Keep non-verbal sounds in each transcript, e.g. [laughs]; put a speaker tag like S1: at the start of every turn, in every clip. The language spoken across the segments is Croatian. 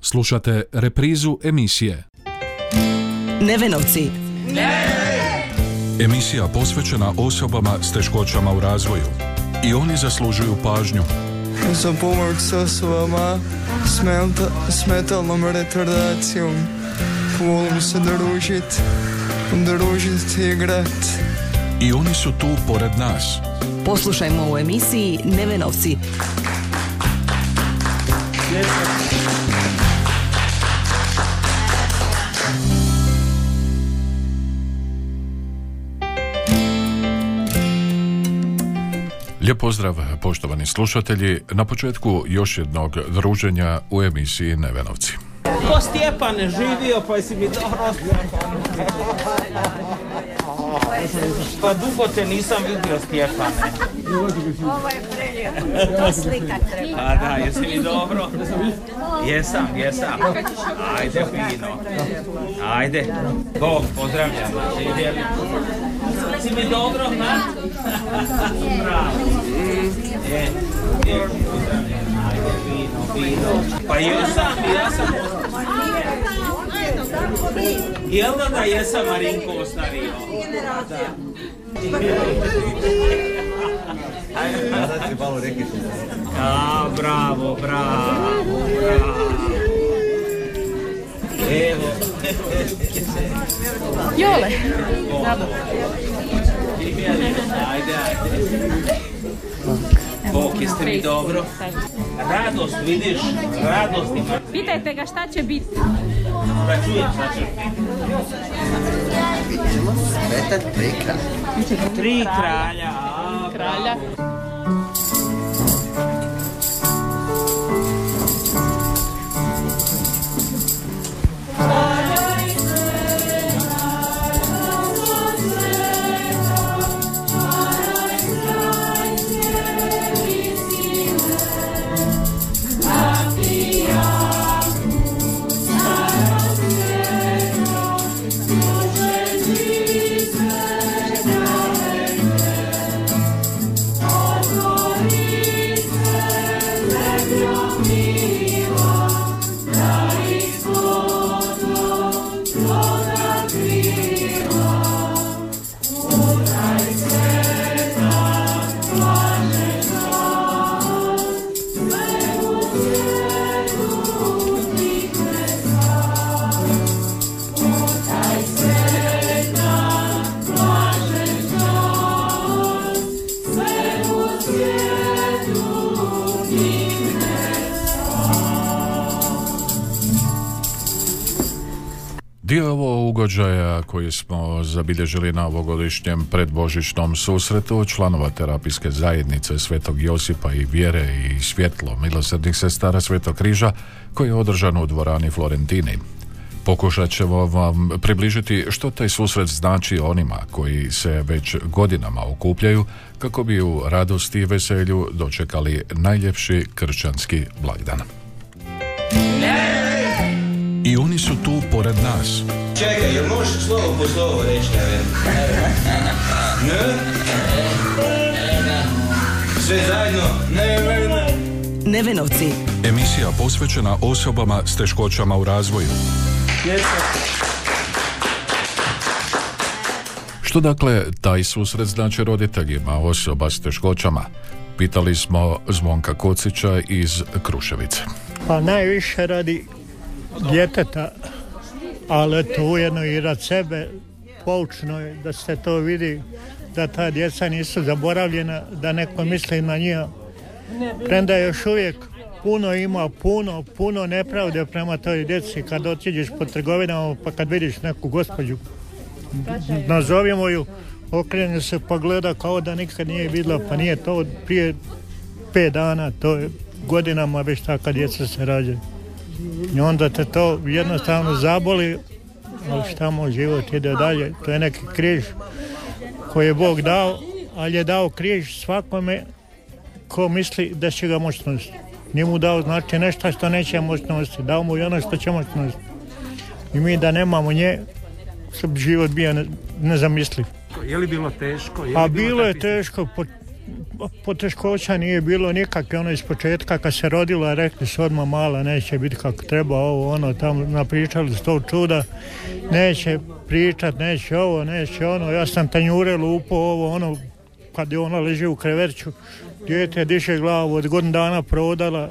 S1: Slušate reprizu emisije.
S2: Nevenovci.
S1: Emisija posvećena osobama s teškoćama u razvoju. I oni zaslužuju pažnju.
S3: za pomoć s osobama s, menta- s metalnom retardacijom. Volim se družit, družit i igrat.
S1: I oni su tu pored nas.
S2: Poslušajmo u emisiji Nevenovci.
S1: Lijep pozdrav poštovani slušatelji. Na početku još jednog druženja u emisiji Nevenovci.
S4: Ko Stjepane živio, pa jesi mi dobro... Pa dugo te nisam vidio Stjepane.
S5: Ovo je prelijepo. To slika treba.
S4: Pa da, jesi mi dobro? Jesam, jesam. Ajde, fino. Ajde. Bog, pozdravljam. Živjeli. Si mi dobro, ha? Bravo. Je, je, pozdravljam. Ajde, fino, fino. Pa jesam, ja sam Jel da da jesam Marinko ostario? A, bravo, bravo, bravo. Evo.
S6: Jole,
S4: Ajde, ajde. Bog, jeste mi dobro? Radost, vidiš, radost ima.
S6: pitajte ga šta će biti.
S4: Da čujem šta će. Tri kralja. a,
S6: Kralja.
S1: Dio smo zabilježili na ovogodišnjem predbožićnom susretu članova terapijske zajednice Svetog Josipa i vjere i svjetlo milosrdnih sestara Svetog križa koji je održan u dvorani Florentini. Pokušat ćemo vam približiti što taj susret znači onima koji se već godinama okupljaju kako bi u radosti i veselju dočekali najljepši kršćanski blagdan. I oni su tu pored nas.
S7: Čekaj, jel možeš slovo po slovo reći, ne Ne? Sve zajedno? Ne, ne, ne.
S2: Nevenovci.
S1: Emisija posvećena osobama s teškoćama u razvoju. Što dakle taj susret znači roditeljima osoba s teškoćama? Pitali smo Zvonka Kocića iz Kruševice.
S8: Pa najviše radi djeteta, ali to ujedno i rad sebe poučno je da se to vidi da ta djeca nisu zaboravljena, da neko misli na njih. Premda još uvijek puno ima, puno, puno nepravde prema toj djeci kad otiđeš po trgovinama pa kad vidiš neku gospođu, nazovimo ju, okrene se pa gleda kao da nikad nije vidjela, pa nije to prije pet dana, to je godinama već takva djeca se rađaju. I onda te to jednostavno zaboli, ali šta mu život ide dalje, to je neki križ koji je Bog dao, ali je dao križ svakome ko misli da će ga moći nositi. Nije mu dao znači nešto što neće moći nositi, dao mu i ono što će moći nositi. I mi da nemamo nje, život bio ne- nezamisliv.
S9: Je li bilo teško? Je li
S8: A bilo je
S9: takvih-
S8: teško, po- poteškoća nije bilo nikakve, ono iz početka kad se rodila, rekli su odmah mala, neće biti kako treba ovo, ono, tamo napričali sto čuda, neće pričat, neće ovo, neće ono, ja sam tanjure lupo ovo, ono, kad je ona leži u kreverću, dijete diše glavu, od godin dana prodala,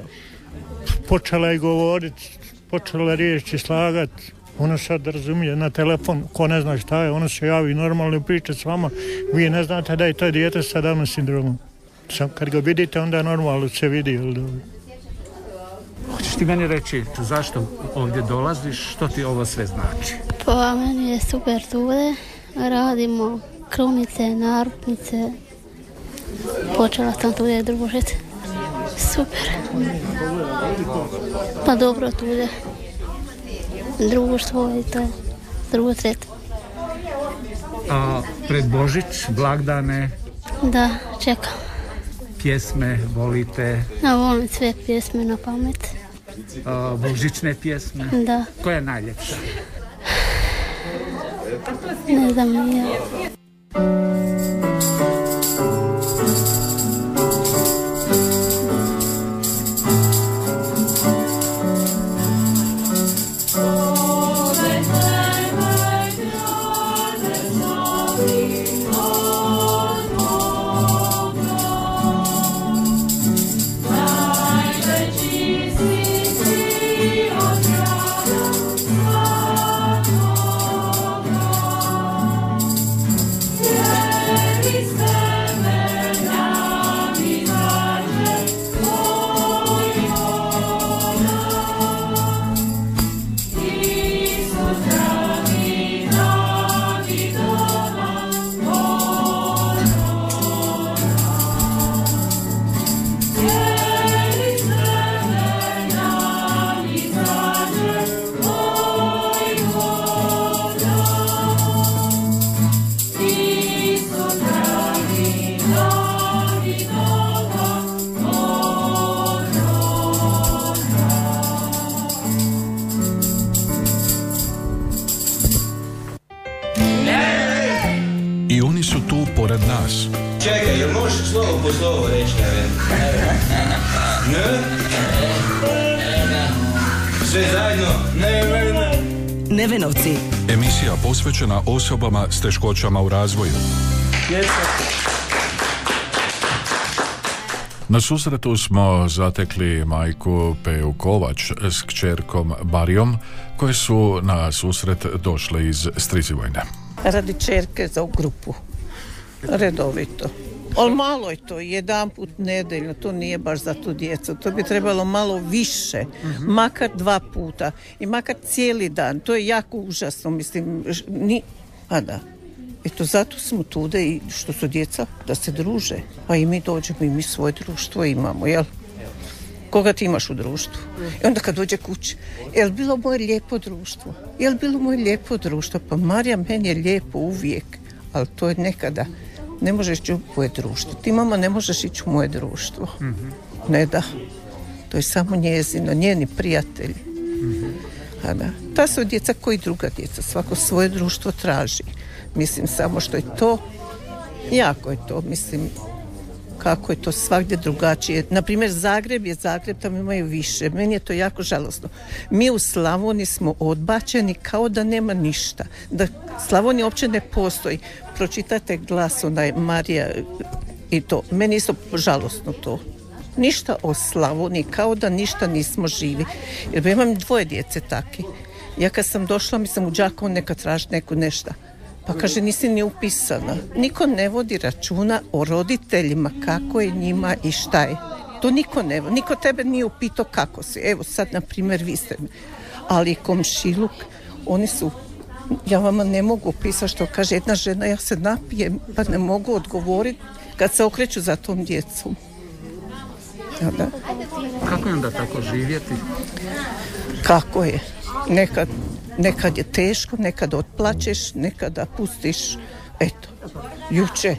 S8: počela je govorit, počela riječi slagat, ona sad razumije na telefon, ko ne zna šta je, ona se javi normalno i priča s vama, vi ne znate da je to dijete sa Down sindromom. Sam, kad ga vidite, onda normalno se vidi. Jel, da-
S6: Hoćeš ti meni reći zašto ovdje dolaziš, što ti ovo sve znači?
S9: Pa meni je super tude. Radimo krunice, narupnice. Počela sam tude družiti. Super. Pa dobro tude. Društvo i to je drugo treće.
S6: A pred Božić, blagdane,
S9: Da, čekam.
S6: pjesme, volite,
S9: Ja volim sve pjesme na pamet.
S6: a, božićne pjesme.
S9: Da,
S6: Koja je najljepša?
S9: ne znam ja.
S2: Nevenovci.
S1: Emisija posvećena osobama s teškoćama u razvoju. Na susretu smo zatekli majku Peju Kovač s kćerkom Barijom, koje su na susret došle iz Strizivojne.
S10: radi čerke za u grupu. Redovito. Ali malo je to, jedan put nedeljno, to nije baš za tu djecu. To bi trebalo malo više, makar dva puta i makar cijeli dan. To je jako užasno, mislim, ni, a da. Eto, zato smo tu da i što su djeca, da se druže. Pa i mi dođemo i mi svoje društvo imamo, jel? Koga ti imaš u društvu? I onda kad dođe kući, jel bilo moje lijepo društvo? Jel bilo moje lijepo društvo? Pa Marija, meni je lijepo uvijek, ali to je nekada. Ne možeš ići u moje društvo. Ti mama ne možeš ići u moje društvo. Ne da. To je samo njezino, njeni prijatelji. A da. Ta su djeca koji druga djeca. Svako svoje društvo traži. Mislim samo što je to, jako je to, mislim, kako je to svagdje drugačije. Na primjer, Zagreb je Zagreb, tamo imaju više. Meni je to jako žalosno. Mi u Slavoniji smo odbačeni kao da nema ništa. Da Slavonija uopće ne postoji. Pročitajte glas, onaj Marija i to. Meni je isto žalosno to. Ništa o Slavoniji, kao da ništa nismo živi. Jer imam dvoje djece taki. Ja kad sam došla, mislim u Đakovo neka traži neku nešta. Pa kaže, nisi ni upisana. Niko ne vodi računa o roditeljima, kako je njima i šta je. To niko ne vodi. Niko tebe nije upitao kako si. Evo sad, na primjer, vi ste. Ali komšiluk, oni su ja vama ne mogu upisati što kaže jedna žena, ja se napijem pa ne mogu odgovoriti kad se okreću za tom djecom. Ja, da.
S6: Kako je onda tako živjeti?
S10: Kako je? Nekad, nekad je teško, nekad otplačeš, nekada pustiš, eto, juče,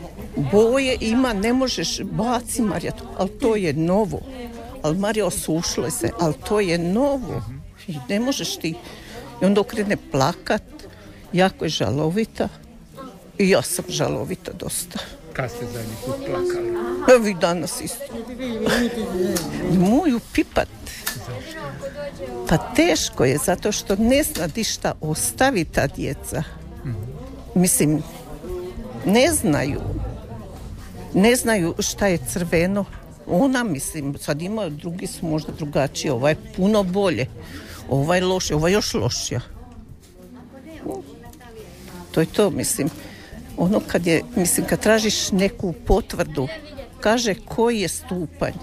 S10: boje ima, ne možeš, baci Marija, ali to je novo. Ali Marija osušilo je se, ali to je novo. I ne možeš ti. I onda okrene plakat, jako je žalovita. I ja sam žalovita dosta.
S6: Kad ste zadnji put plakali?
S10: Evo i danas isto. Moju pipat. Pa teško je, zato što ne zna di šta ostavi ta djeca. Mislim, ne znaju. Ne znaju šta je crveno. Ona, mislim, sad ima, drugi su možda drugačiji, ovaj puno bolje. Ovaj ovaj je još lošija. To je to, mislim. Ono kad je, mislim, kad tražiš neku potvrdu, kaže koji je stupanj.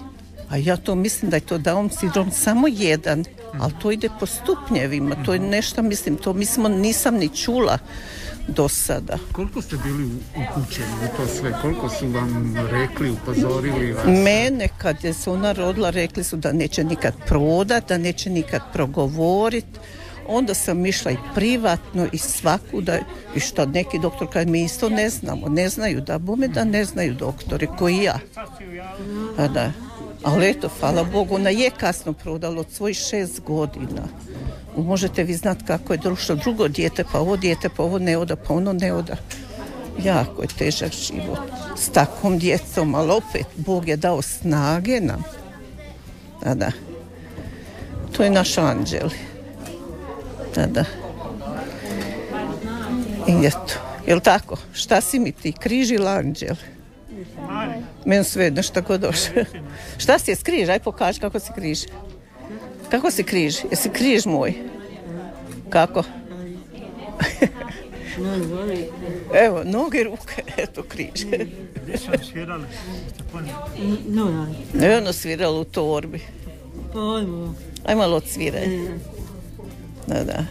S10: A ja to mislim da je to Down sindrom samo jedan, ali to ide po stupnjevima. To je nešto, mislim, to mislim, nisam ni čula do sada.
S6: Koliko ste bili upućeni u to sve? Koliko su vam rekli, upozorili vas?
S10: Mene kad je se ona rodila rekli su da neće nikad prodat, da neće nikad progovorit. Onda sam išla i privatno i svakuda i što neki doktor kaže mi isto ne znamo, ne znaju da bome da ne znaju doktori koji ja. A da. Ali eto, hvala Bogu, ona je kasno prodala od svojih šest godina. Možete vi znati kako je došlo drugo dijete, pa ovo dijete, pa ovo ne oda, pa ono ne oda. Jako je težak život s takvom djecom, ali opet Bog je dao snage nam. Da, da. To je naš anđel. Da, da. I eto. Jel tako? Šta si mi ti? Križ ili anđel? Meni sve jedno šta god došlo. [laughs] Šta si je skriž? Aj pokaži kako si križ. Kako si križ? Jesi križ moj? Kako? [laughs] Evo, noge, ruke, eto križ.
S8: Gdje sam svirali?
S10: Evo ono sviralo u torbi. Aj malo odsviraj. Da, da.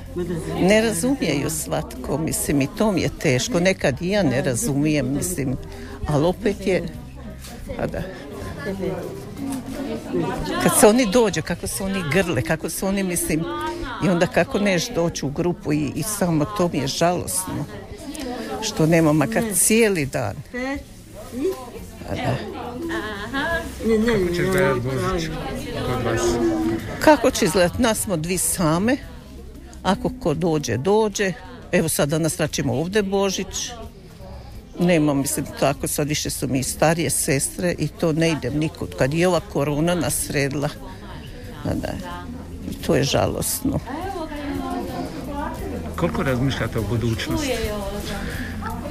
S10: Ne razumijaju svatko, mislim, i to mi je teško. Nekad i ja ne razumijem, mislim, ali opet je... A da. Kad se oni dođu, kako se oni grle, kako se oni, mislim, i onda kako neš doći u grupu i, i samo to mi je žalosno. Što nema makar cijeli dan. A da.
S6: Kako će izgledat Božić kod vas?
S10: Kako će izgledat? Nas smo dvi same. Ako ko dođe, dođe. Evo sad danas račimo ovdje Božić. Nema, mislim, tako sad više su mi starije sestre i to ne idem nikud. Kad je ova korona nas sredila. A da, i to je žalosno.
S6: Koliko razmišljate o budućnosti?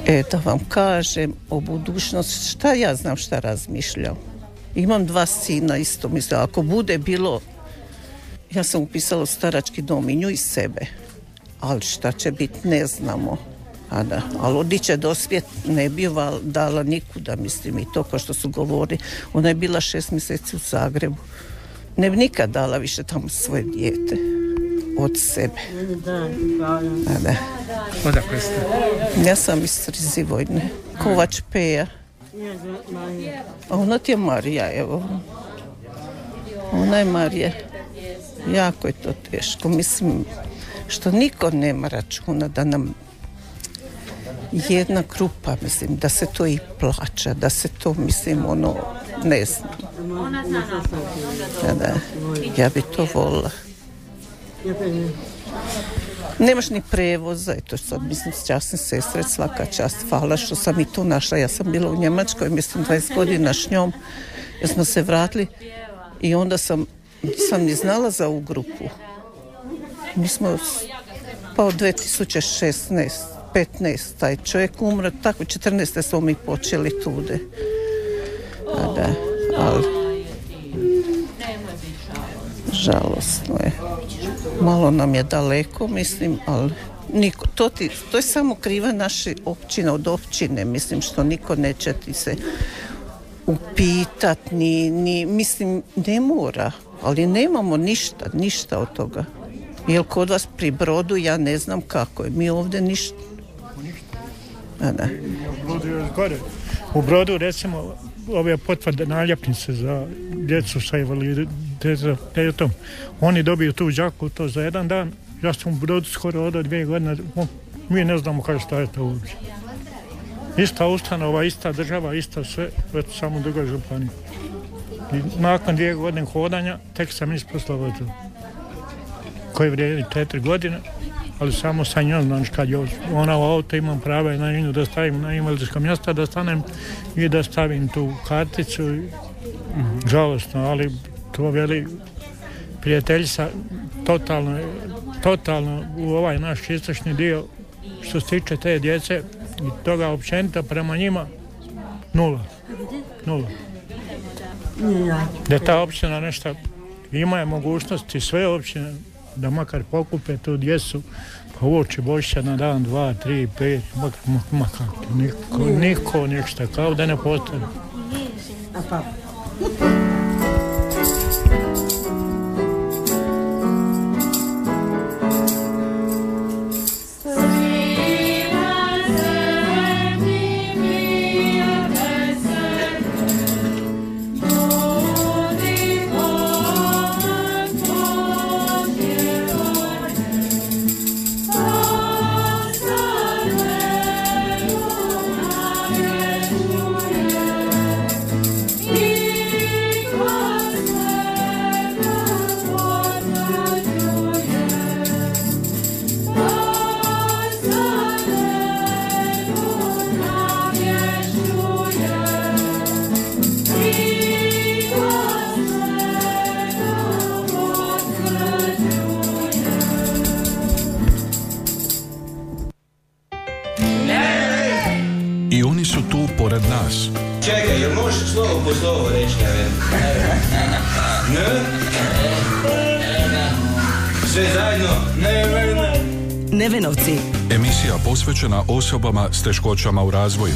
S10: E, da vam kažem o budućnosti, šta ja znam šta razmišljam. Imam dva sina isto, mislim, ako bude bilo, ja sam upisala u starački dom i nju i sebe, ali šta će biti ne znamo. A da, ali odi će do svijet ne bi val- dala nikuda, mislim, i to kao što su govori. Ona je bila šest mjeseci u Zagrebu. Ne bi nikad dala više tamo svoje dijete od sebe. A da.
S6: Odakle ste?
S10: Ja sam iz Strizivojne, Kovač Peja. A ona ti je Marija, evo. Ona je Marija. Jako je to teško. Mislim, što niko nema računa da nam jedna grupa, mislim, da se to i plaća, da se to, mislim, ono, ne znam. Da, da, ja bi to volila. Nemaš ni prevoza, eto sad mislim časne sestre, svaka čast, hvala što sam i tu našla. Ja sam bila u Njemačkoj, mislim 20 godina s njom, jer smo se vratili i onda sam, sam ni znala za ovu grupu. Mi smo pa od 2016, 15, taj čovjek umro, tako 14. smo mi počeli tude. A da, ali žalostno je. Malo nam je daleko, mislim, ali niko, to, ti, to je samo kriva naše općine od općine, mislim, što niko neće ti se upitat, ni, ni, mislim, ne mora, ali nemamo ništa, ništa od toga. Jel kod vas pri brodu, ja ne znam kako je, mi ovdje ništa. A da.
S8: U Brodu recimo ove potvrde naljepnice za djecu sa invaliditetom. Oni dobiju tu đaku to za jedan dan. Ja sam u Brodu skoro od dvije godine. Mi ne znamo kaj šta je to uopće. Ista ustanova, ista država, ista sve, već samo u drugoj županiji. I nakon dvije godine hodanja tek sam isposlao to. Koji vrijedi četiri godine, ali samo sa njom, znači kad je ona u auto imam prava na nju da stavim na invalidsko mjesto, da stanem i da stavim tu karticu. i- Žalostno, ali to veli prijateljica totalno, totalno u ovaj naš istočni dio što se tiče te djece i toga općenito prema njima nula. Nula. Da ta općina nešto ima je mogućnosti sve općine da makar pokupe tu djecu pa uoči Božića na dan, dva, tri, pet, makar, makar, niko, niko ništa, kao da ne postoji. [laughs]
S7: možeš slovo reći, Neven? Ne? Sve zajedno? Neven.
S2: Nevenovci.
S1: Emisija posvećena osobama s teškoćama u razvoju.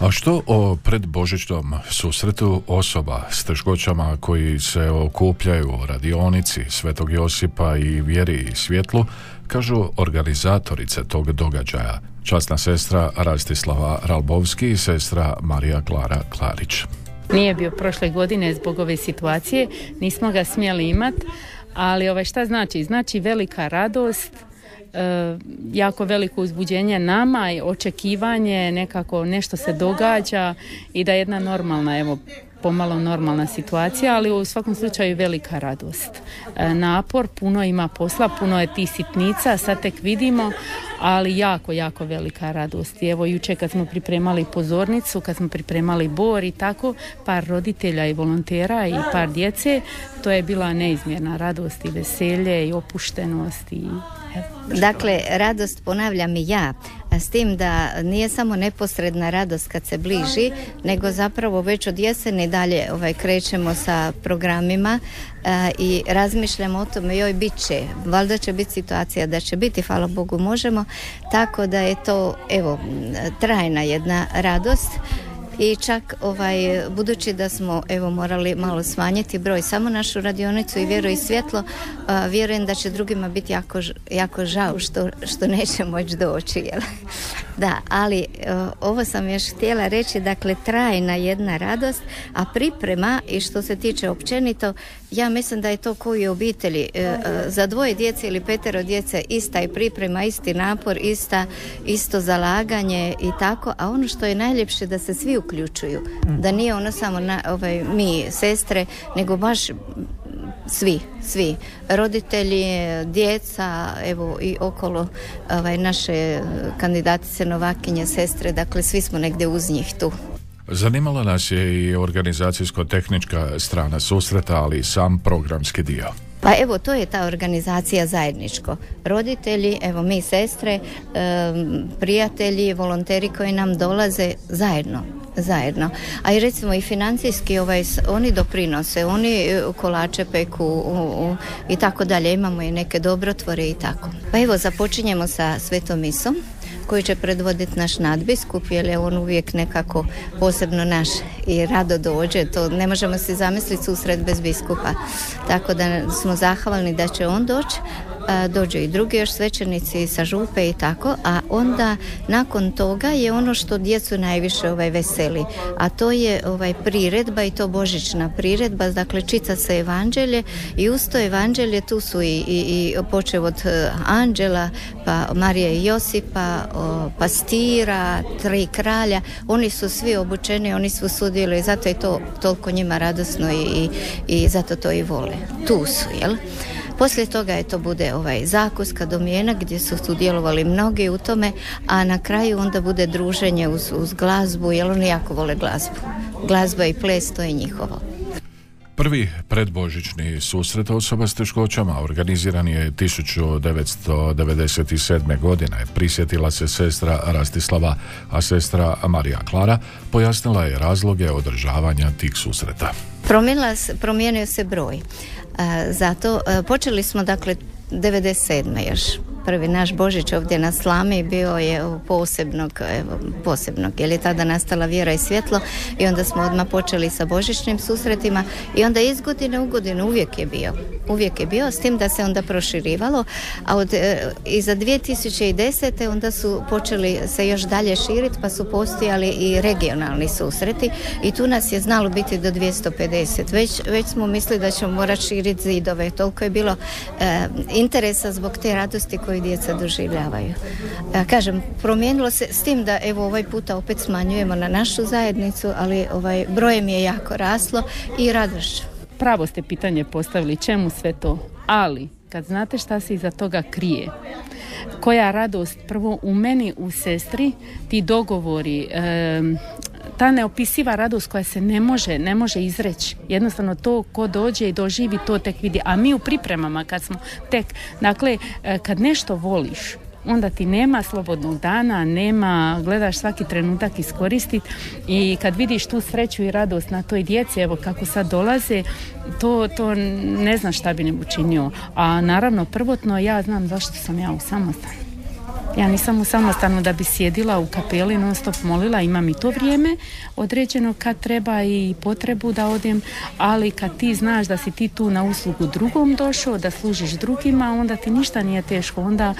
S1: A što o predbožićnom susretu osoba s teškoćama koji se okupljaju u radionici Svetog Josipa i vjeri i svjetlu, kažu organizatorice tog događaja, časna sestra Rastislava Ralbovski i sestra Marija Klara Klarić.
S11: Nije bio prošle godine zbog ove situacije, nismo ga smjeli imat, ali ovaj, šta znači? Znači velika radost, e, jako veliko uzbuđenje nama i očekivanje, nekako nešto se događa i da je jedna normalna, evo, pomalo normalna situacija, ali u svakom slučaju velika radost. E, napor, puno ima posla, puno je tih sitnica, sad tek vidimo, ali jako, jako velika radost. I evo jučer kad smo pripremali pozornicu, kad smo pripremali bor i tako, par roditelja i volontera i par djece, to je bila neizmjerna radost i veselje i opuštenost i
S12: Dakle, radost ponavljam i ja, a s tim da nije samo neposredna radost kad se bliži, nego zapravo već od jeseni dalje ovaj, krećemo sa programima a, i razmišljamo o tome, joj bit će, valjda će biti situacija da će biti, hvala Bogu možemo, tako da je to, evo, trajna jedna radost i čak ovaj budući da smo evo morali malo smanjiti broj samo našu radionicu i vjeru i svjetlo a, vjerujem da će drugima biti jako, jako žao što, što neće moći doći jel? [laughs] da ali e, ovo sam još htjela reći dakle trajna jedna radost a priprema i što se tiče općenito ja mislim da je to koji obitelji. E, e, za dvoje djece ili petero djece ista je priprema isti napor ista isto zalaganje i tako a ono što je najljepše da se svi uključuju. Da nije ono samo na, ovaj, mi sestre nego baš svi, svi. Roditelji, djeca, evo i okolo ovaj, naše kandidatice, novakinje, sestre, dakle svi smo negdje uz njih tu.
S1: Zanimala nas je i organizacijsko-tehnička strana susreta, ali i sam programski dio.
S12: Pa evo, to je ta organizacija zajedničko. Roditelji, evo mi sestre, prijatelji, volonteri koji nam dolaze zajedno zajedno. A i recimo i financijski ovaj, oni doprinose, oni e, kolače peku u- i tako dalje. Imamo i neke dobrotvore i tako. Pa evo započinjemo sa Svetom misom koji će predvoditi naš nadbiskup jer je on uvijek nekako posebno naš i rado dođe. To ne možemo si zamisliti susret bez biskupa. Tako da smo zahvalni da će on doći dođu i drugi još svećenici sa župe i tako, a onda nakon toga je ono što djecu najviše ovaj veseli, a to je ovaj priredba i to božićna priredba, dakle čita se evanđelje i uz to evanđelje tu su i, i, i počev od eh, anđela, pa Marije i Josipa, o, pastira, tri kralja, oni su svi obučeni, oni su sudjeluju i zato je to toliko njima radosno i, i, i zato to i vole. Tu su, jel? Poslije toga je to bude ovaj zakuska domjena gdje su sudjelovali mnogi u tome, a na kraju onda bude druženje uz, uz glazbu, jer oni jako vole glazbu. Glazba i ples, to je njihovo.
S1: Prvi predbožićni susret osoba s teškoćama organiziran je 1997. godine. Prisjetila se sestra Rastislava, a sestra Marija Klara pojasnila je razloge održavanja tih susreta.
S12: promijenio se broj. Zato počeli smo dakle 97. još prvi naš Božić ovdje na Slami bio je posebnog, posebnog, jer je tada nastala vjera i svjetlo i onda smo odmah počeli sa božićnim susretima i onda iz godine u godinu uvijek je bio. Uvijek je bio, s tim da se onda proširivalo, a od, e, i za 2010. onda su počeli se još dalje širiti, pa su postojali i regionalni susreti i tu nas je znalo biti do 250. Već, već smo mislili da ćemo morati širiti zidove. Toliko je bilo e, interesa zbog te radosti koju djeca doživljavaju. Ja kažem, promijenilo se s tim da evo ovaj puta opet smanjujemo na našu zajednicu, ali ovaj brojem je jako raslo i radošću.
S11: Pravo ste pitanje postavili čemu sve to, ali kad znate šta se iza toga krije, koja radost prvo u meni, u sestri, ti dogovori, ta neopisiva radost koja se ne može, ne može izreći. Jednostavno to ko dođe i doživi to tek vidi. A mi u pripremama kad smo tek, dakle e, kad nešto voliš, onda ti nema slobodnog dana, nema, gledaš svaki trenutak iskoristiti i kad vidiš tu sreću i radost na toj djeci, evo kako sad dolaze, to, to ne znam šta bi ne učinio. A naravno, prvotno ja znam zašto sam ja u samostanu. Ja nisam u samostanu da bi sjedila u kapeli non stop molila, imam i to vrijeme određeno kad treba i potrebu da odem, ali kad ti znaš da si ti tu na uslugu drugom došao, da služiš drugima, onda ti ništa nije teško. Onda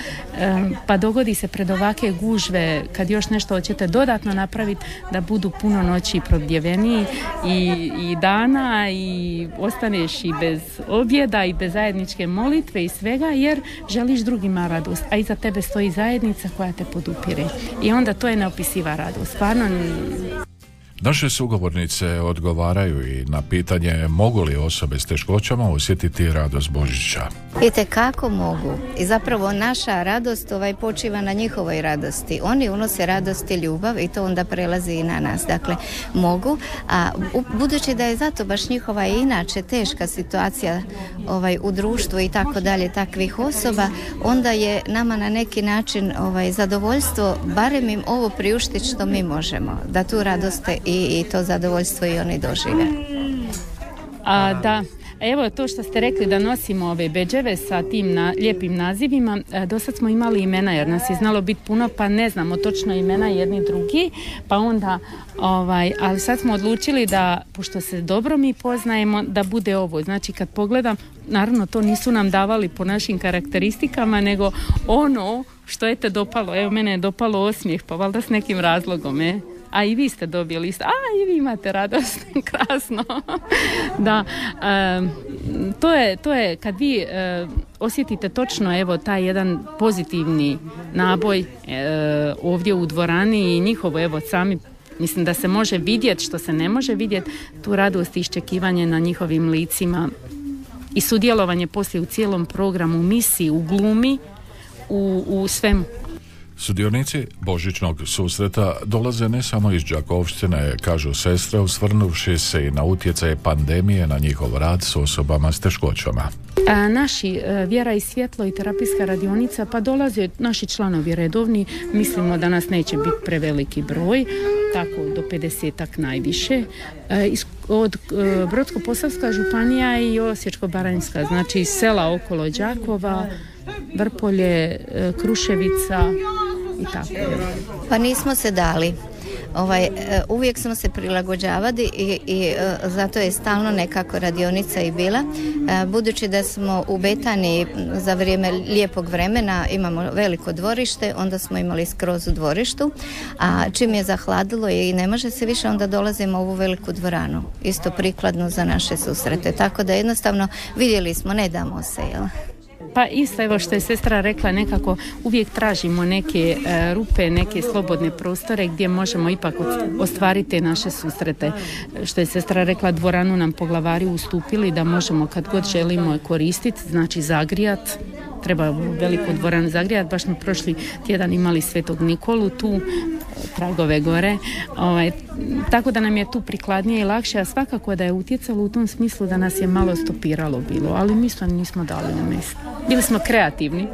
S11: pa dogodi se pred ovake gužve kad još nešto hoćete dodatno napraviti da budu puno noći probdjeveni i, i dana i ostaneš i bez objeda i bez zajedničke molitve i svega jer želiš drugima radost, a iza tebe stoji zajednica zajednica koja te podupire. I onda to je neopisiva radost. Stvarno
S1: Naše sugovornice odgovaraju i na pitanje mogu li osobe s teškoćama osjetiti radost Božića.
S12: I kako mogu. I zapravo naša radost ovaj počiva na njihovoj radosti. Oni unose radost i ljubav i to onda prelazi i na nas. Dakle, mogu, a budući da je zato baš njihova i inače teška situacija ovaj, u društvu i tako dalje takvih osoba, onda je nama na neki način ovaj, zadovoljstvo barem im ovo priuštiti što mi možemo. Da tu radost i, i to zadovoljstvo i oni dožive.
S11: A, da, Evo to što ste rekli da nosimo ove beđeve sa tim na, lijepim nazivima, e, do sad smo imali imena jer nas je znalo biti puno pa ne znamo točno imena jedni drugi, pa onda ovaj, ali sad smo odlučili da, pošto se dobro mi poznajemo, da bude ovo. Znači kad pogledam, naravno to nisu nam davali po našim karakteristikama, nego ono što je te dopalo. Evo mene je dopalo osmijeh, pa valjda s nekim razlogom, je a i vi ste dobili isto, a i vi imate radost, [laughs] krasno. [laughs] da, to, je, to je kad vi osjetite točno evo taj jedan pozitivni naboj ovdje u dvorani i njihovo evo sami mislim da se može vidjeti što se ne može vidjeti, tu radost i iščekivanje na njihovim licima i sudjelovanje poslije u cijelom programu, misiji, u glumi, u, u svemu.
S1: Sudionici Božićnog susreta dolaze ne samo iz Đakovštine, kažu sestre, usvrnuvši se i na utjecaje pandemije na njihov rad s osobama s teškoćama.
S11: A, naši e, Vjera i svjetlo i terapijska radionica pa dolaze naši članovi redovni, mislimo da nas neće biti preveliki broj, tako do 50 najviše. E, od e, Brodsko-Posavska županija i Osječko-Baranjska, znači sela okolo Đakova, Vrpolje, Kruševica, i tako.
S12: Pa nismo se dali. Ovaj, e, uvijek smo se prilagođavali i, i e, zato je stalno nekako radionica i bila. E, budući da smo u Betani za vrijeme lijepog vremena imamo veliko dvorište, onda smo imali skroz u dvorištu, a čim je zahladilo i ne može se više, onda dolazimo u ovu veliku dvoranu. Isto prikladno za naše susrete. Tako da jednostavno vidjeli smo, ne damo se, jel?
S11: Pa isto evo što je sestra rekla, nekako uvijek tražimo neke e, rupe, neke slobodne prostore gdje možemo ipak ostvariti naše susrete. Što je sestra rekla, dvoranu nam poglavari ustupili da možemo kad god želimo koristiti, znači zagrijat, treba veliku dvoranu zagrijat. Baš smo prošli tjedan imali Svetog Nikolu tu, tragove gore. Ovaj, tako da nam je tu prikladnije i lakše, a svakako da je utjecalo u tom smislu da nas je malo stopiralo bilo, ali mi smo nismo dali na mjesto. Bili smo kreativni.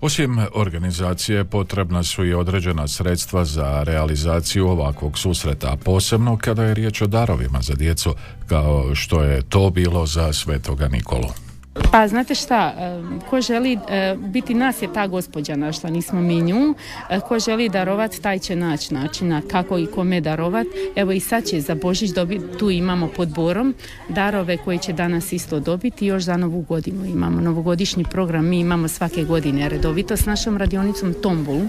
S1: Osim organizacije potrebna su i određena sredstva za realizaciju ovakvog susreta, posebno kada je riječ o darovima za djecu, kao što je to bilo za Svetoga Nikolu.
S11: Pa znate šta, ko želi e, biti nas je ta gospođa našla, nismo mi nju. E, ko želi darovat, taj će naći načina kako i kome darovat. Evo i sad će za Božić dobiti, tu imamo pod borom darove koji će danas isto dobiti. Još za novu godinu imamo novogodišnji program. Mi imamo svake godine redovito s našom radionicom Tombolu. E,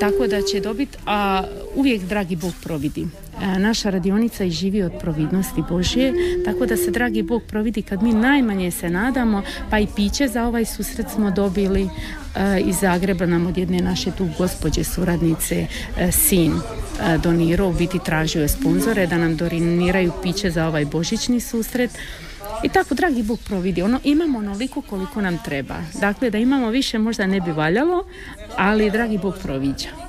S11: tako da će dobiti, a uvijek dragi Bog providi. E, naša radionica i živi od providnosti Božje, tako da se dragi Bog providi kad mi najmanje se nadamo, pa i piće za ovaj susret smo dobili e, iz Zagreba nam od jedne naše tu gospođe suradnice e, sin donirao, biti tražio je sponzore da nam doniraju piće za ovaj božićni susret. I tako, dragi Bog providi, ono, imamo onoliko koliko nam treba. Dakle, da imamo više možda ne bi valjalo, ali dragi Bog proviđa.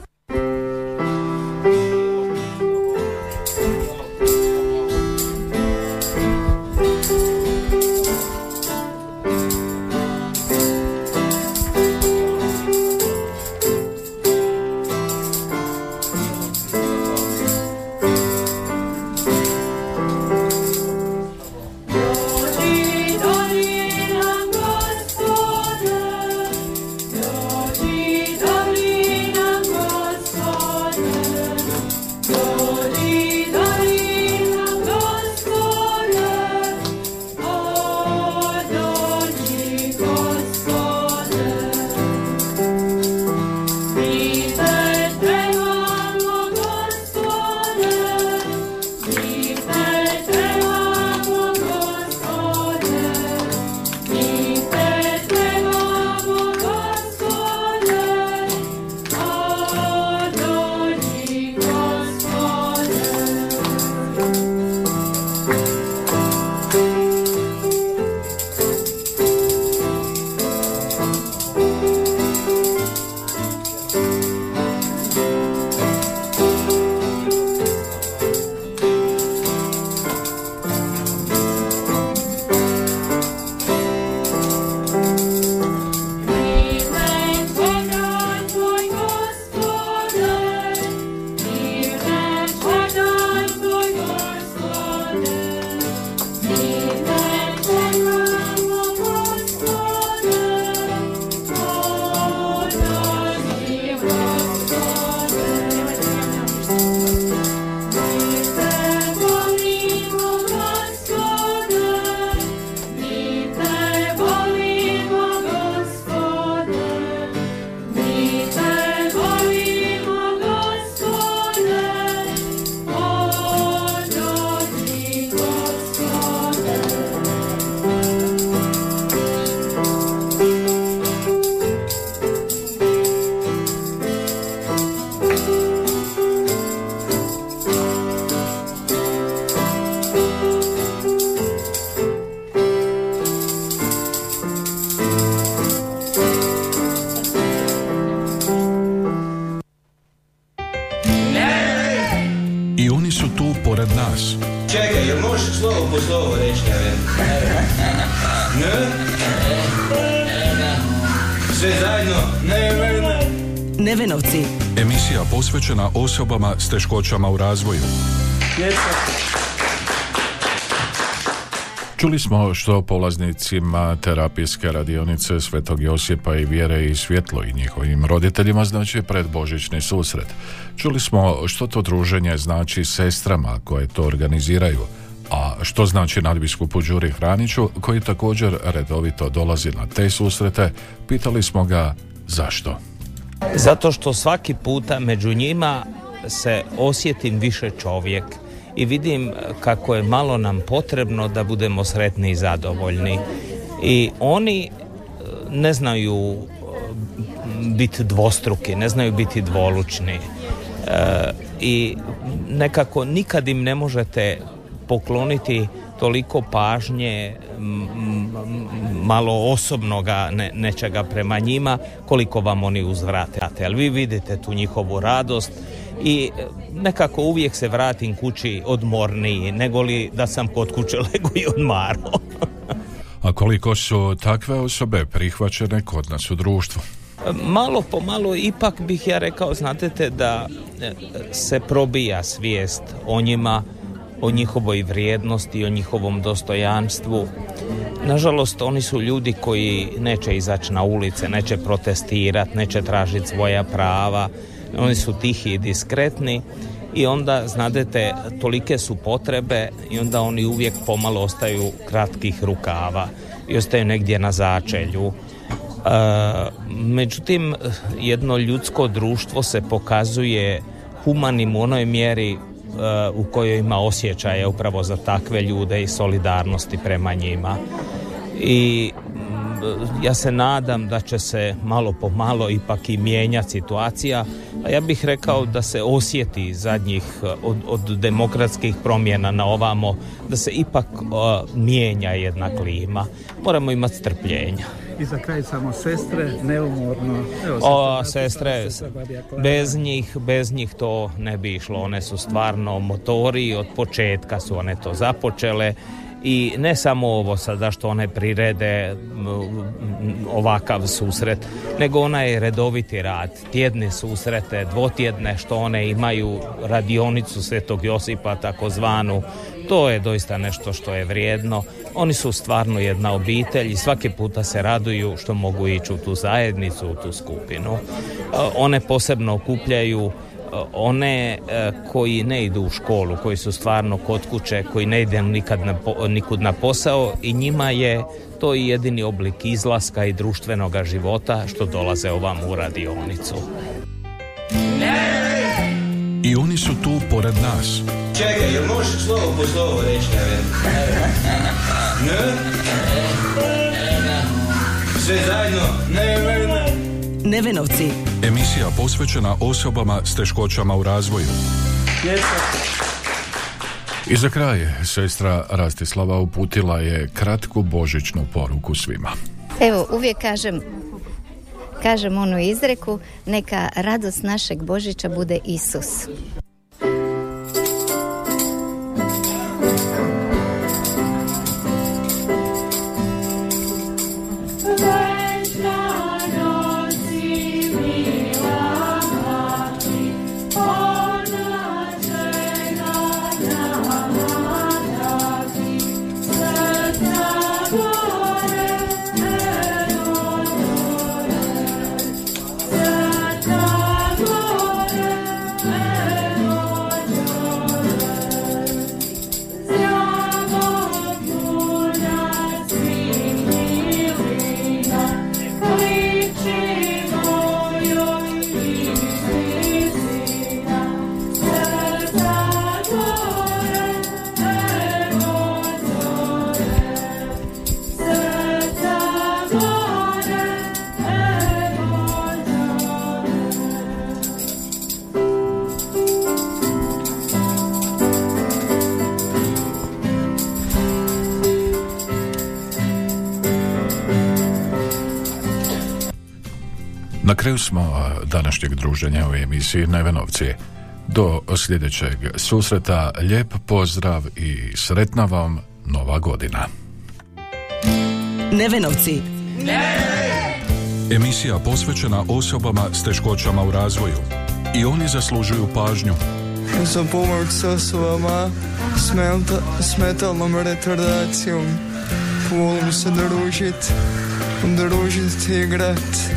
S1: Osobama s teškoćama u razvoju. Čuli smo što polaznicima terapijske radionice Svetog Josipa i vjere i svjetlo i njihovim roditeljima znači predbožićni susret. Čuli smo što to druženje znači sestrama koje to organiziraju, a što znači nadbiskupu Đuri Hraniću koji također redovito dolazi na te susrete, pitali smo ga zašto.
S4: Zato što svaki puta među njima se osjetim više čovjek i vidim kako je malo nam potrebno da budemo sretni i zadovoljni. I oni ne znaju biti dvostruki, ne znaju biti dvolučni i nekako nikad im ne možete pokloniti toliko pažnje malo osobnoga ne, nečega prema njima koliko vam oni uzvrate. Ali vi vidite tu njihovu radost i nekako uvijek se vratim kući odmorniji nego li da sam kod kuće [laughs] lego i odmaro.
S1: A koliko su takve osobe prihvaćene kod nas u društvu?
S4: Malo po malo ipak bih ja rekao, znate da e, se probija svijest o njima, o njihovoj vrijednosti, o njihovom dostojanstvu. Nažalost, oni su ljudi koji neće izaći na ulice, neće protestirati, neće tražiti svoja prava. Oni su tihi i diskretni i onda, znadete, tolike su potrebe i onda oni uvijek pomalo ostaju kratkih rukava i ostaju negdje na začelju Međutim, jedno ljudsko društvo se pokazuje humanim u onoj mjeri u kojoj ima osjećaje upravo za takve ljude i solidarnosti prema njima. I ja se nadam da će se malo po malo ipak i mijenjati situacija, a ja bih rekao da se osjeti zadnjih od, od demokratskih promjena na ovamo, da se ipak mijenja jedna klima. Moramo imati strpljenja.
S6: I za kraj samo sestre, neumorno.
S4: Evo, o, sestre, bez njih, bez njih to ne bi išlo. One su stvarno motori, od početka su one to započele i ne samo ovo sada što one prirede ovakav susret, nego ona je redoviti rad, tjedne susrete, dvotjedne što one imaju radionicu Svetog Josipa takozvanu, to je doista nešto što je vrijedno. Oni su stvarno jedna obitelj i svaki puta se raduju što mogu ići u tu zajednicu, u tu skupinu. One posebno okupljaju one e, koji ne idu u školu, koji su stvarno kod kuće, koji ne ide nikad na, nikud na posao i njima je to i jedini oblik izlaska i društvenog života što dolaze ovam u radionicu.
S1: I oni su tu pored nas.
S7: Čekaj, jel možeš slovo po slovo reći, ne? Sve zajedno? Ne, ne, ne.
S2: Nevenovci.
S1: Emisija posvećena osobama s teškoćama u razvoju. I za kraj, sestra Rastislava uputila je kratku božićnu poruku svima.
S12: Evo, uvijek kažem, kažem onu izreku, neka radost našeg Božića bude Isus.
S1: Kraju smo današnjeg druženja u emisiji Nevenovci. Do sljedećeg susreta lijep pozdrav i sretna vam nova godina.
S2: Nevenovci.
S1: Ne! Emisija posvećena osobama s teškoćama u razvoju. I oni zaslužuju pažnju.
S3: Za pomoć s osobama s metalnom retardacijom. Volim se družit, družit i igrat